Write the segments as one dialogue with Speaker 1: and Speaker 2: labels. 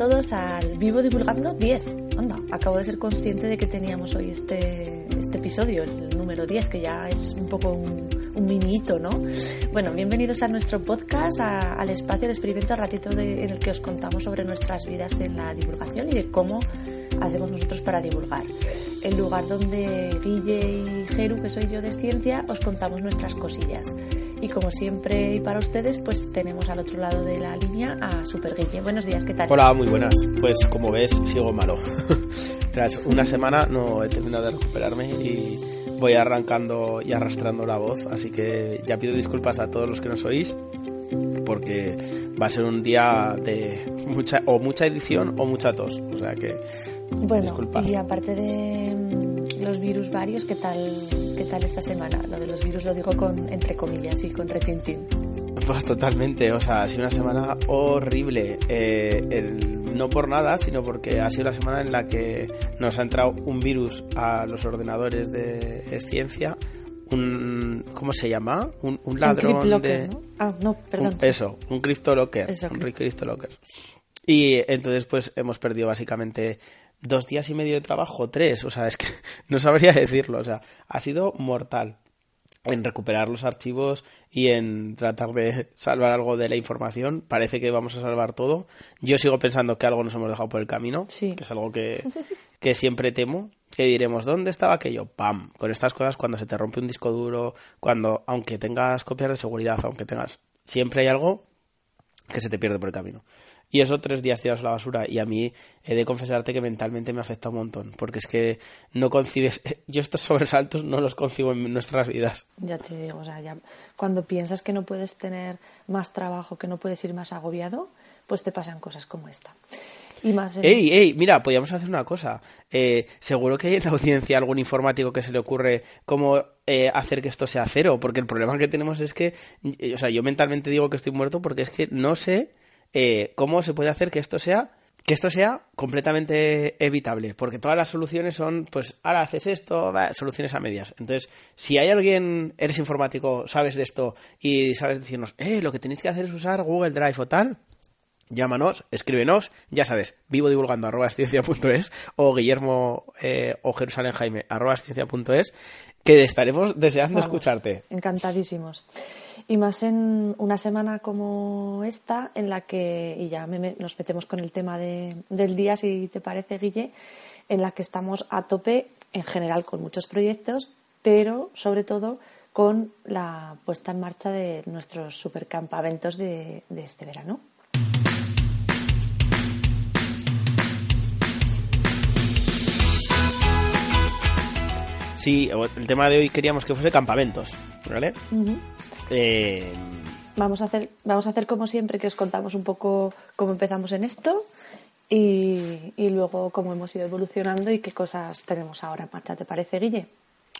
Speaker 1: a todos al Vivo Divulgando 10. Anda, acabo de ser consciente de que teníamos hoy este, este episodio, el número 10, que ya es un poco un, un mini hito, ¿no? Bueno, bienvenidos a nuestro podcast, al espacio, al experimento, al ratito de, en el que os contamos sobre nuestras vidas en la divulgación y de cómo hacemos nosotros para divulgar. El lugar donde Guille y Jeru, que soy yo de ciencia, os contamos nuestras cosillas. Y como siempre y para ustedes, pues tenemos al otro lado de la línea a Super Guille. Buenos días, ¿qué tal?
Speaker 2: Hola, muy buenas. Pues como ves, sigo malo. Tras una semana no he terminado de recuperarme y voy arrancando y arrastrando la voz, así que ya pido disculpas a todos los que nos oís porque va a ser un día de mucha o mucha edición o mucha tos, o sea que
Speaker 1: bueno, y aparte de los virus varios, ¿qué tal, ¿qué tal esta semana? Lo de los virus lo digo con entre comillas y con retintín.
Speaker 2: Pues totalmente, o sea, ha sido una semana horrible. Eh, no por nada, sino porque ha sido la semana en la que nos ha entrado un virus a los ordenadores de ciencia. Un, ¿Cómo se llama? Un, ladrón de.
Speaker 1: ¿no? Ah, no, perdón.
Speaker 2: Eso, un CryptoLocker. un CryptoLocker. Y entonces, pues hemos perdido básicamente dos días y medio de trabajo, tres, o sea, es que no sabría decirlo, o sea, ha sido mortal en recuperar los archivos y en tratar de salvar algo de la información. Parece que vamos a salvar todo. Yo sigo pensando que algo nos hemos dejado por el camino, que es algo que, que siempre temo. Que diremos, ¿dónde estaba aquello? ¡Pam! Con estas cosas, cuando se te rompe un disco duro, cuando, aunque tengas copias de seguridad, aunque tengas, siempre hay algo que se te pierde por el camino. Y eso tres días tirados a la basura. Y a mí he de confesarte que mentalmente me afecta un montón. Porque es que no concibes. Yo estos sobresaltos no los concibo en nuestras vidas.
Speaker 1: Ya te digo, o sea, ya cuando piensas que no puedes tener más trabajo, que no puedes ir más agobiado, pues te pasan cosas como esta. Y más
Speaker 2: ¡Ey, ey! Mira, podríamos hacer una cosa. Eh, seguro que hay en la audiencia algún informático que se le ocurre cómo eh, hacer que esto sea cero. Porque el problema que tenemos es que. O sea, yo mentalmente digo que estoy muerto porque es que no sé eh, cómo se puede hacer que esto sea que esto sea completamente evitable, porque todas las soluciones son, pues, ahora haces esto, soluciones a medias. Entonces, si hay alguien, eres informático, sabes de esto y sabes decirnos, eh, lo que tenéis que hacer es usar Google Drive o tal, llámanos, escríbenos, ya sabes, vivo divulgando arroba ciencia.es o Guillermo eh, o Jerusalén Jaime arroba ciencia.es, que estaremos deseando escucharte.
Speaker 1: Encantadísimos. Y más en una semana como esta, en la que, y ya nos metemos con el tema del día, si te parece, Guille, en la que estamos a tope en general con muchos proyectos, pero sobre todo con la puesta en marcha de nuestros supercampamentos de, de este verano.
Speaker 2: Sí, el tema de hoy queríamos que fuese campamentos, ¿vale?
Speaker 1: Eh, vamos, a hacer, vamos a hacer como siempre, que os contamos un poco cómo empezamos en esto y, luego cómo hemos ido evolucionando y qué cosas tenemos ahora en marcha. ¿Te parece, Guille?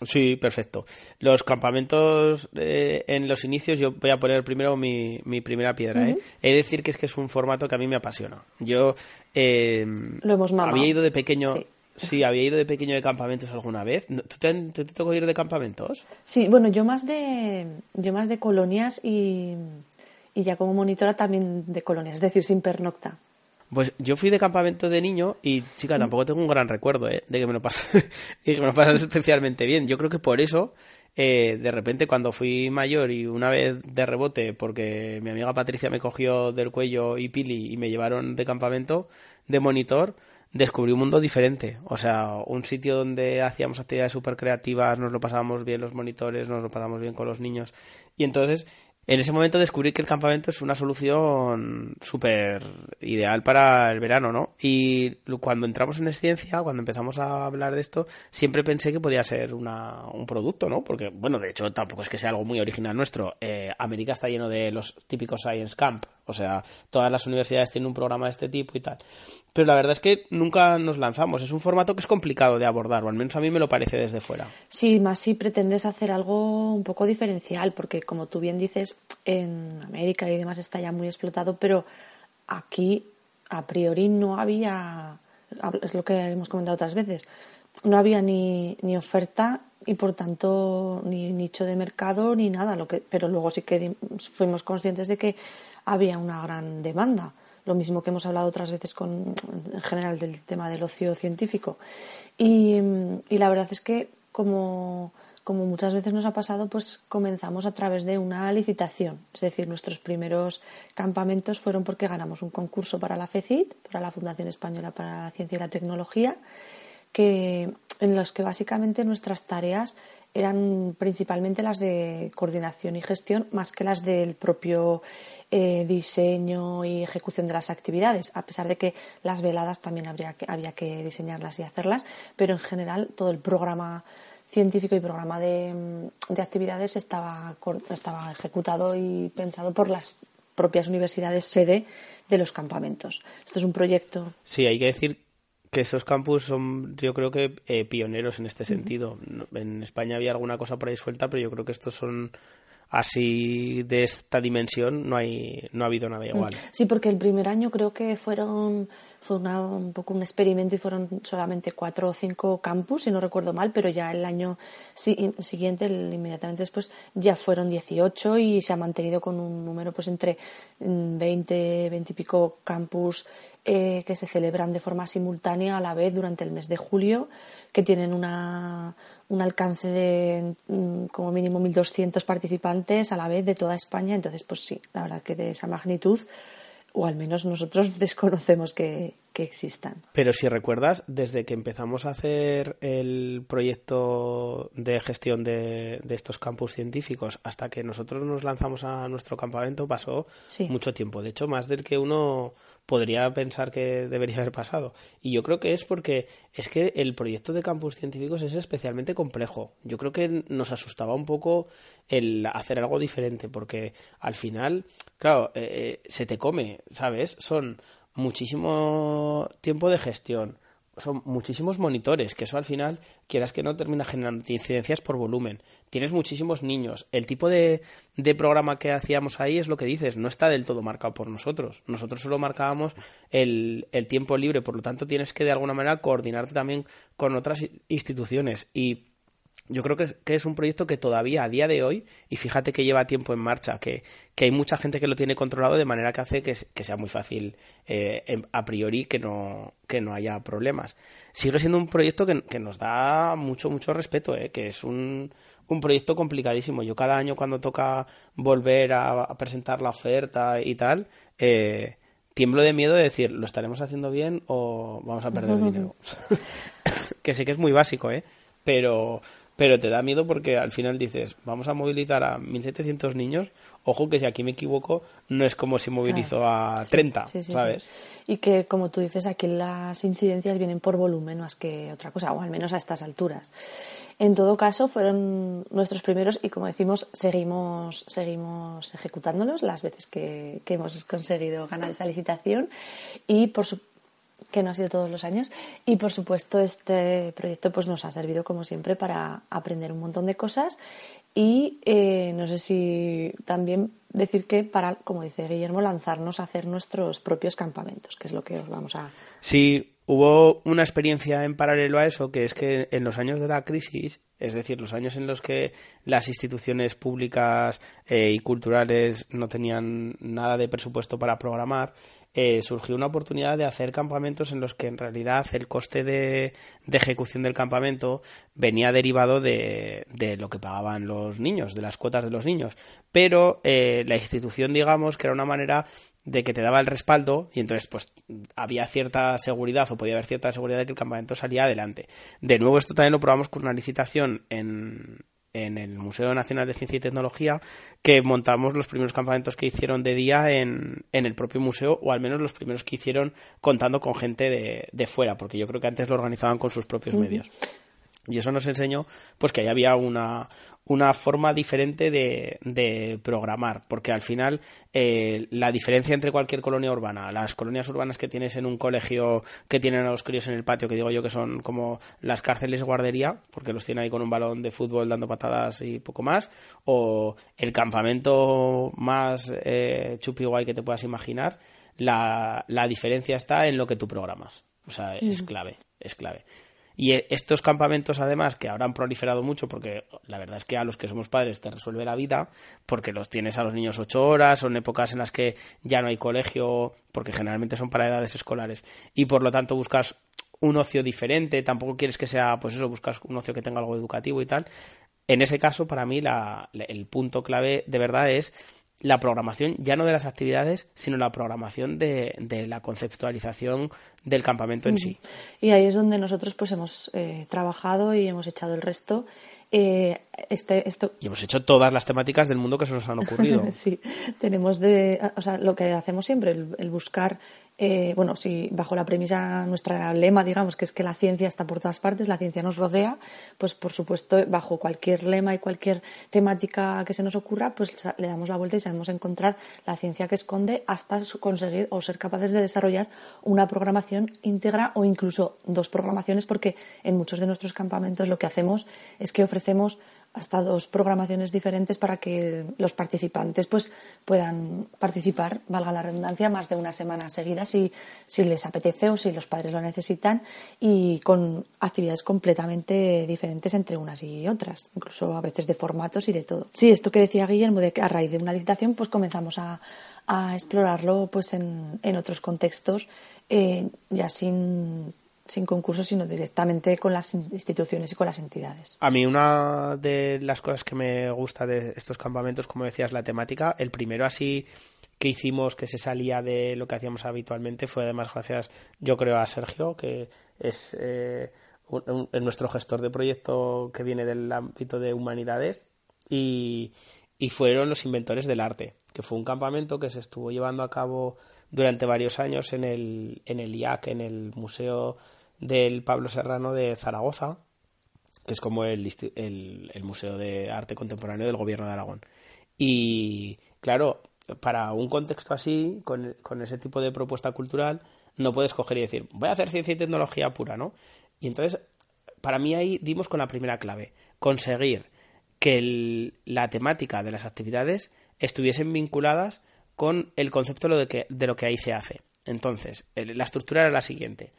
Speaker 2: Sí, perfecto. Los campamentos eh, en los inicios, yo voy a poner primero mi, mi primera piedra. ¿eh? He de decir que es que es un formato que a mí me apasiona. Yo
Speaker 1: Lo hemos
Speaker 2: había ido de pequeño. Sí, había ido de pequeño de campamentos alguna vez. ¿Tú te, te, tocó ir de campamentos?
Speaker 1: Sí, bueno, yo más de, yo más de colonias y, y ya como monitora también de colonias, es decir, sin pernocta.
Speaker 2: Pues yo fui de campamento de niño y, chica, tampoco tengo un gran recuerdo ¿eh? de que me lo pasan que me lo especialmente bien. Yo creo que por eso, eh, de repente, cuando fui mayor y una vez de rebote, porque mi amiga Patricia me cogió del cuello y Pili y me llevaron de campamento de monitor, descubrí un mundo diferente. O sea, un sitio donde hacíamos actividades súper creativas, nos lo pasábamos bien los monitores, nos lo pasábamos bien con los niños. Y entonces en ese momento descubrí que el campamento es una solución súper ideal para el verano, ¿no? Y cuando entramos en ciencia, cuando empezamos a hablar de esto, siempre pensé que podía ser una, un producto, ¿no? Porque, bueno, de hecho tampoco es que sea algo muy original nuestro. Eh, América está lleno de los típicos Science Camp, o sea, todas las universidades tienen un programa de este tipo y tal. Pero la verdad es que nunca nos lanzamos. Es un formato que es complicado de abordar, o al menos a mí me lo parece desde fuera.
Speaker 1: Sí, más si pretendes hacer algo un poco diferencial, porque como tú bien dices, en América y demás está ya muy explotado, pero aquí a priori no había, es lo que hemos comentado otras veces, no había ni, ni oferta y por tanto ni nicho de mercado ni nada, lo que, pero luego sí que fuimos conscientes de que había una gran demanda lo mismo que hemos hablado otras veces en general del tema del ocio científico. Y, y la verdad es que como, como muchas veces nos ha pasado, pues comenzamos a través de una licitación. Es decir, nuestros primeros campamentos fueron porque ganamos un concurso para la FECIT, para la Fundación Española para la Ciencia y la Tecnología, que, en los que básicamente nuestras tareas eran principalmente las de coordinación y gestión más que las del propio eh, diseño y ejecución de las actividades, a pesar de que las veladas también habría que, había que diseñarlas y hacerlas, pero en general todo el programa científico y programa de, de actividades estaba, estaba ejecutado y pensado por las propias universidades sede de los campamentos. Esto es un proyecto.
Speaker 2: Sí, hay que decir que esos campus son, yo creo que eh, pioneros en este sentido. En España había alguna cosa por ahí suelta, pero yo creo que estos son así de esta dimensión no hay no ha habido nada igual.
Speaker 1: Sí, porque el primer año creo que fueron fue un poco un experimento y fueron solamente cuatro o cinco campus, si no recuerdo mal, pero ya el año siguiente, inmediatamente después, ya fueron 18 y se ha mantenido con un número pues entre 20, 20 y pico campus eh, que se celebran de forma simultánea a la vez durante el mes de julio, que tienen una, un alcance de mm, como mínimo 1.200 participantes a la vez de toda España. Entonces, pues sí, la verdad que de esa magnitud o al menos nosotros desconocemos que, existan.
Speaker 2: Pero si recuerdas, desde que empezamos a hacer el proyecto de gestión de, estos campus científicos hasta que nosotros nos lanzamos a nuestro campamento pasó mucho tiempo. De hecho, más del que uno podría pensar que debería haber pasado. Y yo creo que es porque es que el proyecto de campus científicos es especialmente complejo. Yo creo que nos asustaba un poco el hacer algo diferente, porque al final, claro, eh, eh, se te come, ¿sabes? Son muchísimo tiempo de gestión, son muchísimos monitores, que eso al final, quieras que no, termina generando incidencias por volumen. Tienes muchísimos niños. El tipo de, de, programa que hacíamos ahí es lo que dices, no está del todo marcado por nosotros. Nosotros solo marcábamos el, el tiempo libre, por lo tanto tienes que de alguna manera coordinarte también con otras instituciones. Y yo creo que, es un proyecto que todavía a día de hoy, y fíjate que lleva tiempo en marcha, que, hay mucha gente que lo tiene controlado de manera que hace que, sea muy fácil eh, a priori que no, que no haya problemas. Sigue siendo un proyecto que, nos da mucho, mucho respeto, eh, que es un, un proyecto complicadísimo. Yo cada año cuando toca volver a, presentar la oferta y tal, eh, tiemblo de miedo de decir, ¿lo estaremos haciendo bien o vamos a perder dinero? que sé que es muy básico, ¿eh? Pero, pero te da miedo porque al final dices, vamos a movilizar a 1.700 niños, ojo que si aquí me equivoco, no es como si movilizo a 30, ¿sabes?
Speaker 1: Y que, como tú dices, aquí las incidencias vienen por volumen más que otra cosa, o al menos a estas alturas. En todo caso, fueron nuestros primeros y, como decimos, seguimos, seguimos ejecutándolos las veces que, que hemos conseguido ganar esa licitación y, por, su, que no ha sido todos los años. Y por supuesto este proyecto pues nos ha servido como siempre para aprender un montón de cosas y eh, no sé si también decir que para, como dice Guillermo, lanzarnos a hacer nuestros propios campamentos, que es lo que os vamos a...
Speaker 2: Sí, hubo una experiencia en paralelo a eso, que es que en los años de la crisis, es decir, los años en los que las instituciones públicas eh, y culturales no tenían nada de presupuesto para programar, eh, surgió una oportunidad de hacer campamentos en los que en realidad el coste de, ejecución del campamento venía derivado de, lo que pagaban los niños, de las cuotas de los niños. Pero eh, la institución, digamos, que era una manera de que te daba el respaldo y entonces pues había cierta seguridad o podía haber cierta seguridad de que el campamento salía adelante. De nuevo esto también lo probamos con una licitación en, en el Museo Nacional de Ciencia y Tecnología que montamos los primeros campamentos que hicieron de día en, en el propio museo o al menos los primeros que hicieron contando con gente de, de fuera porque yo creo que antes lo organizaban con sus propios medios. Y eso nos enseñó pues que ahí había una, una forma diferente de, de programar, porque al final eh, la diferencia entre cualquier colonia urbana, las colonias urbanas que tienes en un colegio que tienen a los críos en el patio, que digo yo que son como las cárceles guardería, porque los tienen ahí con un balón de fútbol dando patadas y poco más, o el campamento más eh, chupi guay que te puedas imaginar, la, la diferencia está en lo que tú programas. O sea, es clave, es clave. Y eh, estos campamentos, además, que ahora han proliferado mucho, porque la verdad es que a los que somos padres te resuelve la vida, porque los tienes a los niños ocho horas, son épocas en las que ya no hay colegio, porque generalmente son para edades escolares, y por lo tanto buscas un ocio diferente, tampoco quieres que sea, pues eso, buscas un ocio que tenga algo educativo y tal. En ese caso, para mí, el punto clave de verdad es la programación, ya no de las actividades, sino la programación de, la conceptualización del campamento en sí.
Speaker 1: Y ahí es donde nosotros pues hemos eh, trabajado y hemos echado el resto. Eh, este, esto...
Speaker 2: Y hemos hecho todas las temáticas del mundo que se nos han ocurrido.
Speaker 1: sí, tenemos de, o sea, lo que hacemos siempre, el buscar eh, bueno, si bajo la premisa, nuestra lema, digamos, que es que la ciencia está por todas partes, la ciencia nos rodea, pues por supuesto, bajo cualquier lema y cualquier temática que se nos ocurra, pues le damos la vuelta y sabemos encontrar la ciencia que esconde hasta conseguir o ser capaces de desarrollar una programación íntegra o incluso dos programaciones, porque en muchos de nuestros campamentos lo que hacemos es que ofrecemos hasta dos programaciones diferentes para que los participantes pues puedan participar, valga la redundancia, más de una semana seguida si, si les apetece o si los padres lo necesitan y con actividades completamente diferentes entre unas y otras, incluso a veces de formatos y de todo. Sí, esto que decía Guillermo, de que a raíz de una licitación pues comenzamos a, a explorarlo pues en, en otros contextos eh, ya sin sin concurso, sino directamente con las instituciones y con las entidades.
Speaker 2: A mí una de las cosas que me gusta de estos campamentos, como decías, la temática. El primero así que hicimos que se salía de lo que hacíamos habitualmente fue además gracias, yo creo, a Sergio, que es eh, nuestro gestor de proyecto que viene del ámbito de humanidades y, y fueron los inventores del arte, que fue un campamento que se estuvo llevando a cabo durante varios años en el, en el IAC, en el Museo del Pablo Serrano de Zaragoza, que es como el, el, Museo de Arte Contemporáneo del Gobierno de Aragón. Y claro, para un contexto así, con, con, ese tipo de propuesta cultural, no puedes coger y decir, voy a hacer ciencia y tecnología pura, ¿no? Y entonces, para mí ahí dimos con la primera clave, conseguir que la temática de las actividades estuviesen vinculadas con el concepto de lo, que, de lo que ahí se hace. Entonces, la estructura era la siguiente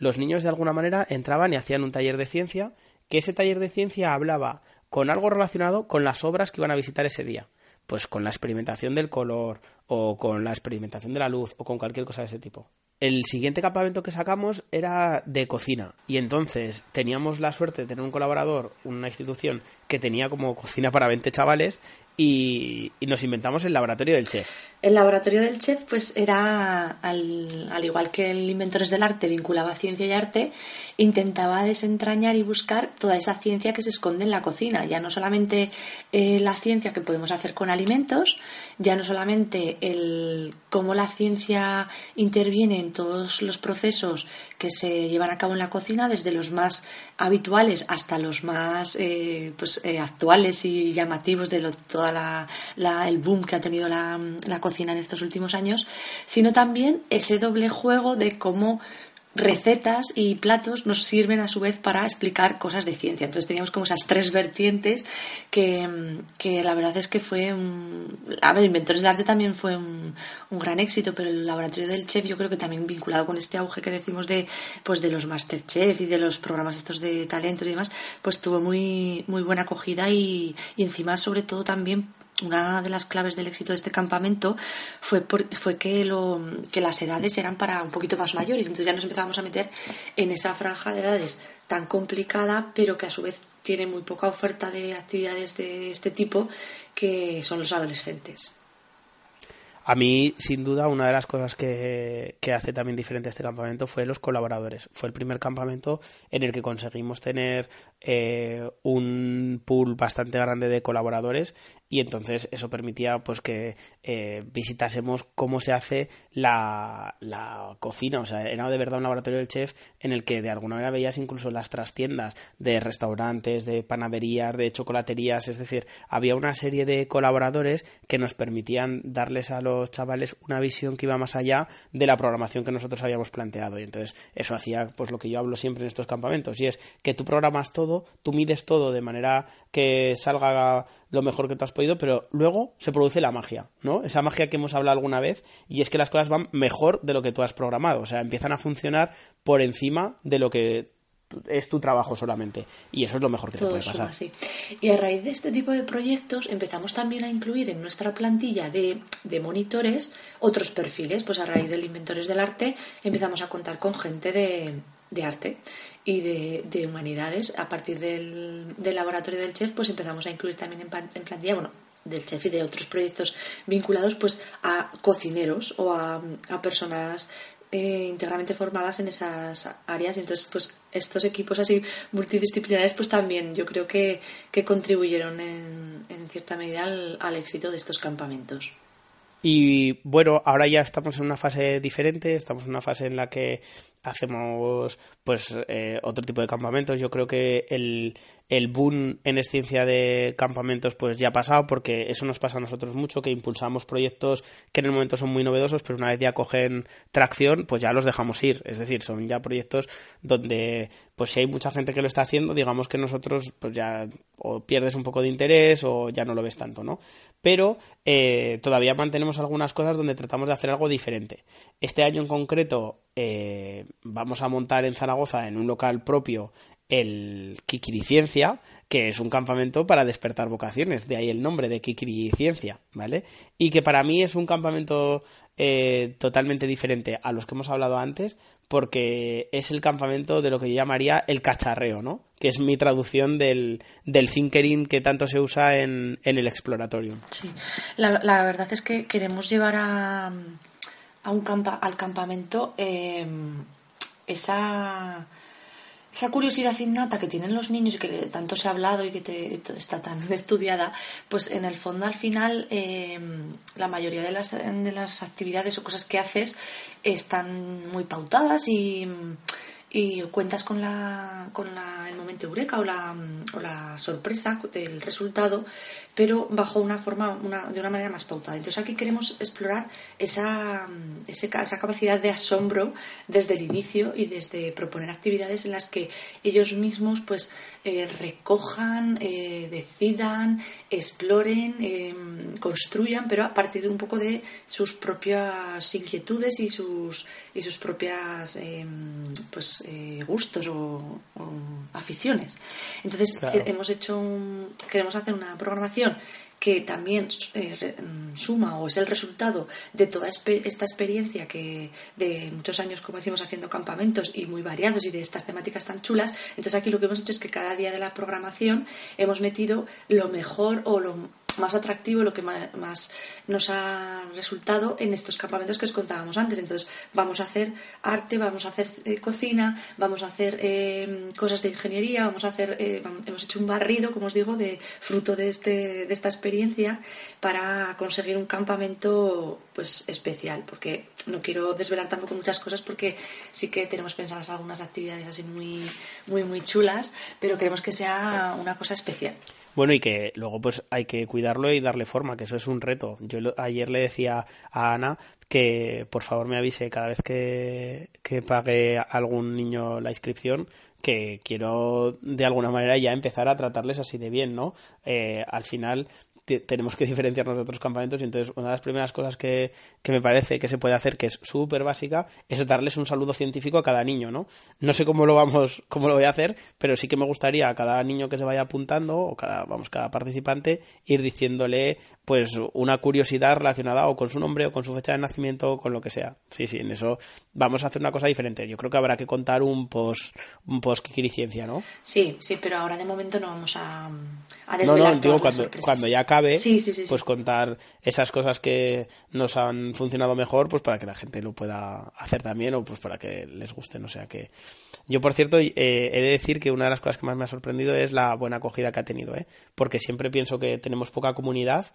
Speaker 2: los niños de alguna manera entraban y hacían un taller de ciencia, que ese taller de ciencia hablaba con algo relacionado con las obras que iban a visitar ese día, pues con la experimentación del color o con la experimentación de la luz o con cualquier cosa de ese tipo. El siguiente campamento que sacamos era de cocina y entonces teníamos la suerte de tener un colaborador, una institución que tenía como cocina para 20 chavales y, nos inventamos el laboratorio del chef.
Speaker 1: El laboratorio del chef pues era, al, al, igual que el Inventores del Arte vinculaba ciencia y arte, intentaba desentrañar y buscar toda esa ciencia que se esconde en la cocina. Ya no solamente eh, la ciencia que podemos hacer con alimentos, ya no solamente el cómo la ciencia interviene en todos los procesos que se llevan a cabo en la cocina, desde los más habituales hasta los más eh, pues, eh, actuales y llamativos de lo, toda la, el boom que ha tenido la, la cocina en estos últimos años, sino también ese doble juego de cómo recetas y platos nos sirven a su vez para explicar cosas de ciencia. Entonces teníamos como esas tres vertientes que, la verdad es que fue un... A ver, Inventores del Arte también fue un, gran éxito, pero el laboratorio del chef yo creo que también vinculado con este auge que decimos de, pues de los Masterchef y de los programas estos de talento y demás, pues tuvo muy, muy buena acogida y, y encima sobre todo también una de las claves del éxito de este campamento fue, fue que, lo, que las edades eran para un poquito más mayores. Entonces ya nos empezamos a meter en esa franja de edades tan complicada, pero que a su vez tiene muy poca oferta de actividades de este tipo, que son los adolescentes.
Speaker 2: A mí, sin duda, una de las cosas que, que, hace también diferente este campamento fue los colaboradores. Fue el primer campamento en el que conseguimos tener eh, un pool bastante grande de colaboradores y entonces eso permitía pues que eh, visitásemos cómo se hace la, la, cocina, o sea, era de verdad un laboratorio del chef en el que de alguna manera veías incluso las trastiendas de restaurantes, de panaderías, de chocolaterías, es decir, había una serie de colaboradores que nos permitían darles a los chavales una visión que iba más allá de la programación que nosotros habíamos planteado. Y entonces eso hacía pues lo que yo hablo siempre en estos campamentos y es que tú programas todo, tú mides todo de manera que salga lo mejor que tú has podido, pero luego se produce la magia, ¿no? Esa magia que hemos hablado alguna vez y es que las cosas van mejor de lo que tú has programado, o sea, empiezan a funcionar por encima de lo que es tu trabajo solamente. Y eso es lo mejor que te puede pasar.
Speaker 1: Y a raíz de este tipo de proyectos empezamos también a incluir en nuestra plantilla de, de monitores otros perfiles. Pues a raíz del Inventores del Arte empezamos a contar con gente de, de arte y de, de, humanidades. A partir del, del, laboratorio del chef, pues empezamos a incluir también en, en plantilla, bueno, del chef y de otros proyectos vinculados pues a cocineros o a, personas eh, integralmente formadas en esas áreas. Entonces, pues estos equipos así multidisciplinares, pues también yo creo que, que contribuyeron en, en cierta medida al, al éxito de estos campamentos.
Speaker 2: Y bueno, ahora ya estamos en una fase diferente, estamos en una fase en la que hacemos pues eh, otro tipo de campamentos. Yo creo que el, el boom en esciencia de campamentos pues ya ha pasado porque eso nos pasa a nosotros mucho, que impulsamos proyectos que en el momento son muy novedosos, pero una vez ya cogen tracción, pues ya los dejamos ir. Es decir, son ya proyectos donde pues si hay mucha gente que lo está haciendo, digamos que nosotros pues ya o pierdes un poco de interés o ya no lo ves tanto, ¿no? Pero eh, todavía mantenemos algunas cosas donde tratamos de hacer algo diferente. Este año en concreto eh, vamos a montar en Zaragoza, en un local propio, el Kikiriciencia, que es un campamento para despertar vocaciones, de ahí el nombre de Kikiriciencia, ¿vale? Y que para mí es un campamento eh, totalmente diferente a los que hemos hablado antes, porque es el campamento de lo que yo llamaría el cacharreo, ¿no? Que es mi traducción del, del thinkering que tanto se usa en, en el exploratorio.
Speaker 1: Sí, la, la, verdad es que queremos llevar a, a un campa, al campamento eh, esa esa curiosidad innata que tienen los niños y que tanto se ha hablado y que te, está tan estudiada, pues en el fondo al final em, la mayoría de las, de las actividades o cosas que haces están muy pautadas y, y cuentas con, la, con la, el momento eureka o la, o la sorpresa del resultado, pero bajo una forma, una, de una manera más pautada. Entonces aquí queremos explorar esa, esa capacidad de asombro desde el inicio y desde proponer actividades en las que ellos mismos pues eh, recojan, eh, decidan, exploren, eh, construyan, pero a partir de un poco de sus propias inquietudes y sus, y sus propias pues, gustos o, o, aficiones. Entonces claro. hemos hecho un, queremos hacer una programación que también eh, suma o es el resultado de toda esta experiencia que de muchos años, como decimos, haciendo campamentos y muy variados y de estas temáticas tan chulas. Entonces aquí lo que hemos hecho es que cada día de la programación hemos metido lo mejor o lo más atractivo, lo que más nos ha resultado en estos campamentos que os contábamos antes. Entonces, vamos a hacer arte, vamos a hacer eh, cocina, vamos a hacer eh, cosas de ingeniería, vamos a hacer, eh, hemos hecho un barrido, como os digo, de fruto de, este, de esta experiencia para conseguir un campamento pues especial, porque no quiero desvelar tampoco muchas cosas porque sí que tenemos pensadas algunas actividades así muy, muy, muy chulas, pero queremos que sea una cosa especial.
Speaker 2: Bueno, y que luego pues hay que cuidarlo y darle forma, que eso es un reto. Yo ayer le decía a Ana que por favor me avise cada vez que, que pague algún niño la inscripción que quiero de alguna manera ya empezar a tratarles así de bien, ¿no? Eh, al final tenemos que diferenciarnos de otros campamentos y entonces una de las primeras cosas que, que me parece que se puede hacer, que es súper básica, es darles un saludo científico a cada niño, ¿no? No sé cómo lo vamos, cómo lo voy a hacer, pero sí que me gustaría a cada niño que se vaya apuntando, o cada, vamos, cada participante, ir diciéndole pues una curiosidad relacionada o con su nombre o con su fecha de nacimiento o con lo que sea. Sí, sí, en eso vamos a hacer una cosa diferente. Yo creo que habrá que contar un post un post ciencia, ¿no?
Speaker 1: Sí, sí, pero ahora de momento no vamos a, a desvelar
Speaker 2: No, no, digo cuando, cuando ya acabe, sí, sí, sí, pues contar esas cosas que nos han funcionado mejor, pues para que la gente lo pueda hacer también o pues para que les guste, o sea que yo por cierto eh, he de decir que una de las cosas que más me ha sorprendido es la buena acogida que ha tenido, ¿eh? Porque siempre pienso que tenemos poca comunidad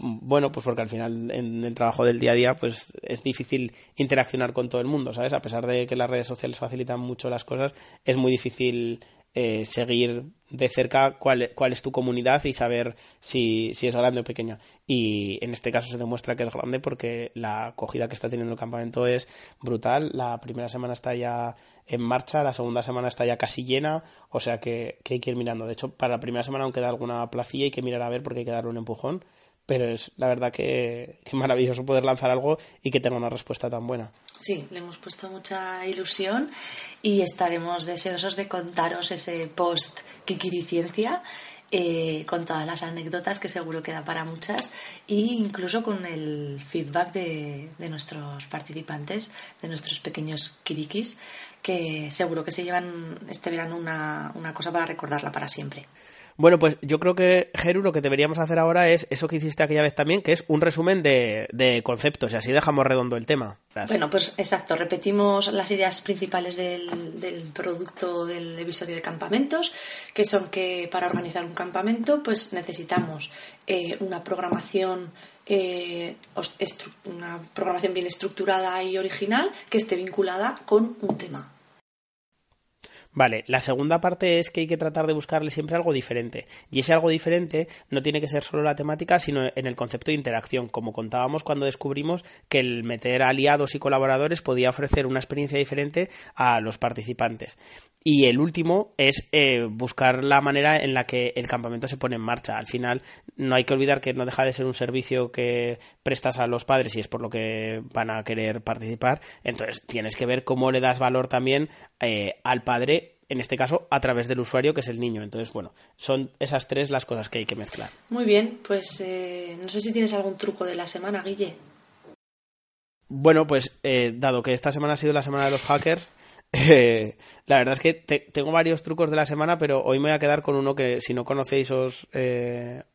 Speaker 2: bueno, pues porque al final en el trabajo del día a día pues es difícil interaccionar con todo el mundo, ¿sabes? A pesar de que las redes sociales facilitan mucho las cosas, es muy difícil eh, seguir de cerca cuál, cuál, es tu comunidad y saber si, si, es grande o pequeña. Y en este caso se demuestra que es grande porque la acogida que está teniendo el campamento es brutal. La primera semana está ya en marcha, la segunda semana está ya casi llena, o sea que, que hay que ir mirando. De hecho, para la primera semana aún queda alguna placilla, hay que mirar a ver porque hay que darle un empujón pero es la verdad que, maravilloso poder lanzar algo y que tenga una respuesta tan buena.
Speaker 1: Sí, le hemos puesto mucha ilusión y estaremos deseosos de contaros ese post Kikiriciencia eh, con todas las anécdotas que seguro queda para muchas e incluso con el feedback de, de nuestros participantes, de nuestros pequeños kirikis, que seguro que se llevan este verano una, una cosa para recordarla para siempre.
Speaker 2: Bueno, pues yo creo que, Geru, lo que deberíamos hacer ahora es eso que hiciste aquella vez también, que es un resumen de, conceptos y así dejamos redondo el tema.
Speaker 1: Bueno, pues exacto, repetimos las ideas principales del, del, producto del episodio de campamentos, que son que para organizar un campamento pues necesitamos eh, una programación eh, una programación bien estructurada y original que esté vinculada con un tema.
Speaker 2: Vale, la segunda parte es que hay que tratar de buscarle siempre algo diferente. Y ese algo diferente no tiene que ser solo la temática, sino en el concepto de interacción, como contábamos cuando descubrimos que el meter aliados y colaboradores podía ofrecer una experiencia diferente a los participantes. Y el último es eh, buscar la manera en la que el campamento se pone en marcha. Al final, no hay que olvidar que no deja de ser un servicio que prestas a los padres y es por lo que van a querer participar. Entonces, tienes que ver cómo le das valor también eh, al padre en este caso a través del usuario que es el niño. Entonces, bueno, son esas tres las cosas que hay que mezclar.
Speaker 1: Muy bien, pues eh, no sé si tienes algún truco de la semana, Guille.
Speaker 2: Bueno, pues eh, dado que esta semana ha sido la semana de los hackers, eh, la verdad es que tengo varios trucos de la semana, pero hoy me voy a quedar con uno que si no conocéis os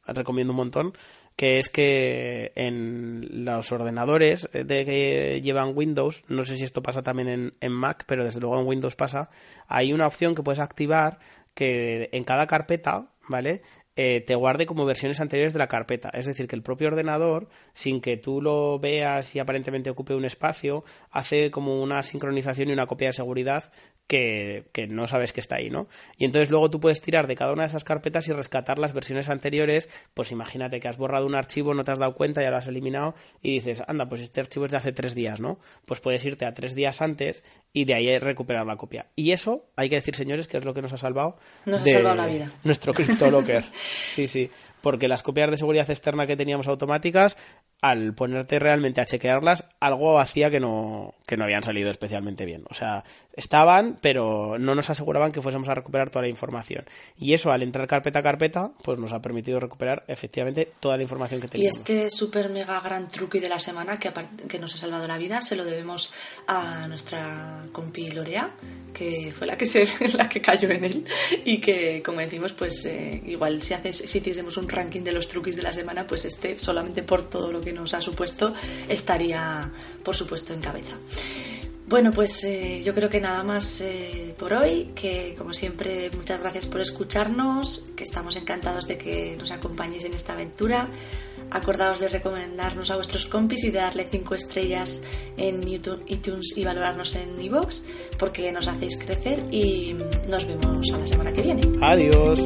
Speaker 2: recomiendo un montón, que es que en los ordenadores de que llevan Windows, no sé si esto pasa también en, en Mac, pero desde luego en Windows pasa, hay una opción que puedes activar que en cada carpeta, ¿vale? Eh, te guarde como versiones anteriores de la carpeta. Es decir, que el propio ordenador, sin que tú lo veas y aparentemente ocupe un espacio, hace como una sincronización y una copia de seguridad que, que, no sabes que está ahí, ¿no? Y entonces luego tú puedes tirar de cada una de esas carpetas y rescatar las versiones anteriores. Pues imagínate que has borrado un archivo, no te has dado cuenta, ya lo has eliminado y dices, anda, pues este archivo es de hace tres días, ¿no? Pues puedes irte a tres días antes y de ahí recuperar la copia. Y eso, hay que decir, señores, que es lo que nos ha salvado.
Speaker 1: Nos ha salvado la vida.
Speaker 2: Nuestro CryptoLocker. Sí, sí. Porque las copias de seguridad externa que teníamos automáticas al ponerte realmente a chequearlas, algo hacía que no, que no habían salido especialmente bien. O sea, estaban, pero no nos aseguraban que fuésemos a recuperar toda la información. Y eso, al entrar carpeta a carpeta, pues nos ha permitido recuperar efectivamente toda la información que teníamos.
Speaker 1: Y este súper mega gran truqui de la semana que, que nos ha salvado la vida se lo debemos a nuestra compi Lorea, que fue la que, se, la que cayó en él. Y que, como decimos, pues eh, igual si, haces, si hiciésemos un ranking de los truquis de la semana, pues este, solamente por todo lo que nos ha supuesto, estaría, por supuesto, en cabeza. Bueno, pues eh, yo creo que nada más eh, por hoy, que como siempre muchas gracias por escucharnos, que estamos encantados de que nos acompañéis en esta aventura. Acordaos de recomendarnos a vuestros compis y de darle 5 estrellas en iTunes y valorarnos en iVoox, porque nos hacéis crecer y nos vemos a la semana que viene.
Speaker 2: Adiós.